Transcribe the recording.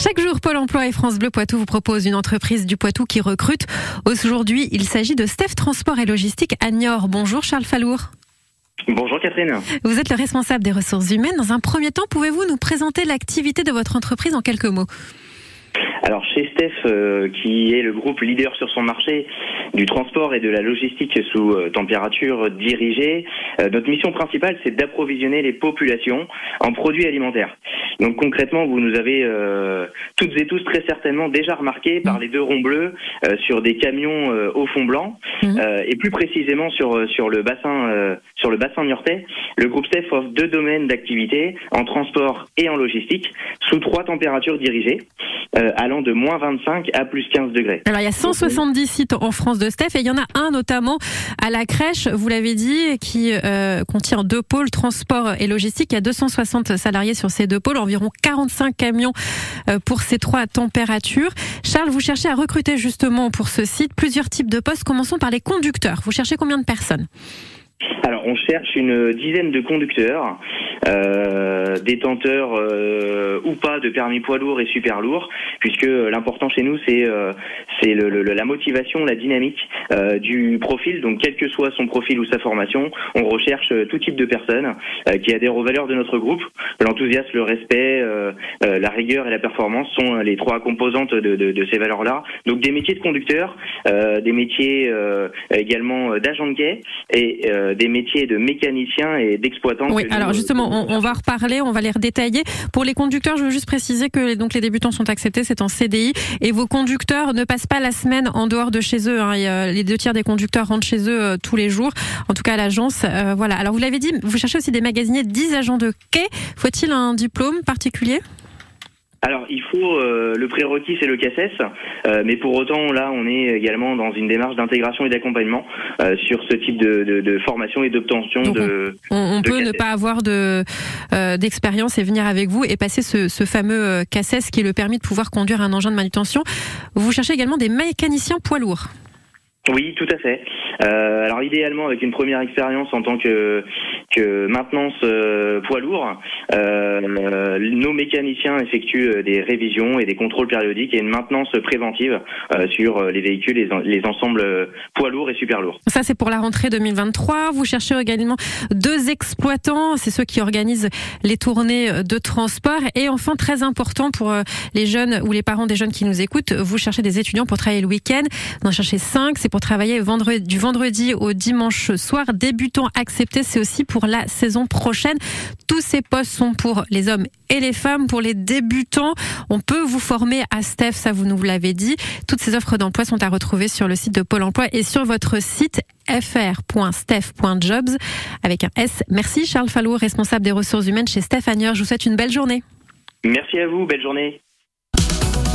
Chaque jour, Pôle emploi et France Bleu Poitou vous proposent une entreprise du Poitou qui recrute. Aujourd'hui, il s'agit de Steph Transport et Logistique à Niort. Bonjour Charles Falour. Bonjour Catherine. Vous êtes le responsable des ressources humaines. Dans un premier temps, pouvez-vous nous présenter l'activité de votre entreprise en quelques mots? Alors chez Steph, euh, qui est le groupe leader sur son marché du transport et de la logistique sous euh, température dirigée, euh, notre mission principale c'est d'approvisionner les populations en produits alimentaires. Donc concrètement, vous nous avez toutes et tous très certainement déjà remarqué par mmh. les deux ronds bleus sur des camions au fond blanc mmh. et plus précisément sur sur le bassin sur le bassin niortais. Le groupe Steph offre deux domaines d'activité en transport et en logistique sous trois températures dirigées. Euh, allant de moins 25 à plus 15 degrés. Alors il y a 170 sites en France de Steph et il y en a un notamment à la crèche, vous l'avez dit, qui euh, contient deux pôles, transport et logistique. Il y a 260 salariés sur ces deux pôles, environ 45 camions euh, pour ces trois températures. Charles, vous cherchez à recruter justement pour ce site plusieurs types de postes. Commençons par les conducteurs. Vous cherchez combien de personnes? Alors, on cherche une dizaine de conducteurs, euh, détenteurs euh, ou pas de permis poids lourd et super lourd, puisque l'important chez nous c'est euh, le, la motivation, la dynamique du profil. Donc, quel que soit son profil ou sa formation, on recherche tout type de personnes qui adhèrent aux valeurs de notre groupe. L'enthousiasme, le respect, la rigueur et la performance sont les trois composantes de, ces valeurs-là. Donc, des métiers de conducteurs, des métiers également d'agent de quai et des métiers de mécaniciens et d'exploitants. Oui, alors justement, on, va reparler, on va les redétailler. Pour les conducteurs, je veux juste préciser que donc les débutants sont acceptés, c'est en CDI, et vos conducteurs ne passent pas la semaine en dehors de chez eux. Hein. les deux tiers des conducteurs rentrent chez eux euh, tous les jours, en tout cas à l'agence. Euh, voilà. Alors vous l'avez dit, vous cherchez aussi des magasiniers, 10 agents de quai. Faut-il un diplôme particulier? Alors, il faut euh, le prérequis, c'est le CACES, euh, mais pour autant, là, on est également dans une démarche d'intégration et d'accompagnement euh, sur ce type de, de, de formation et d'obtention de. On, on peut ne pas avoir de d'expérience et venir avec vous et passer ce, ce fameux CACES qui est le permis de pouvoir conduire un engin de manutention. Vous cherchez également des mécaniciens poids lourds. Oui, tout à fait. Euh, alors idéalement avec une première expérience en tant que, maintenance euh, poids lourd, euh, nos mécaniciens effectuent euh, des révisions et des contrôles périodiques et une maintenance préventive sur les véhicules, les ensembles poids lourds et super lourds. Ça c'est pour la rentrée 2023. Vous cherchez également deux exploitants, c'est ceux qui organisent les tournées de transport. Et enfin très important pour les jeunes ou les parents des jeunes qui nous écoutent, vous cherchez des étudiants pour travailler le week-end. Vous en cherchez cinq, c'est pour travailler du vendredi au dimanche soir. Débutants acceptés, c'est aussi pour la saison prochaine. Tous ces postes sont pour les hommes et les femmes. Pour les débutants, on peut vous former à Steph, ça vous nous l'avez dit. Toutes ces offres d'emploi sont à retrouver sur le site de Pôle emploi et sur votre site fr.steph.jobs avec un S. Merci Charles Fallot, responsable des ressources humaines chez Steph Je vous souhaite une belle journée. Merci à vous, belle journée.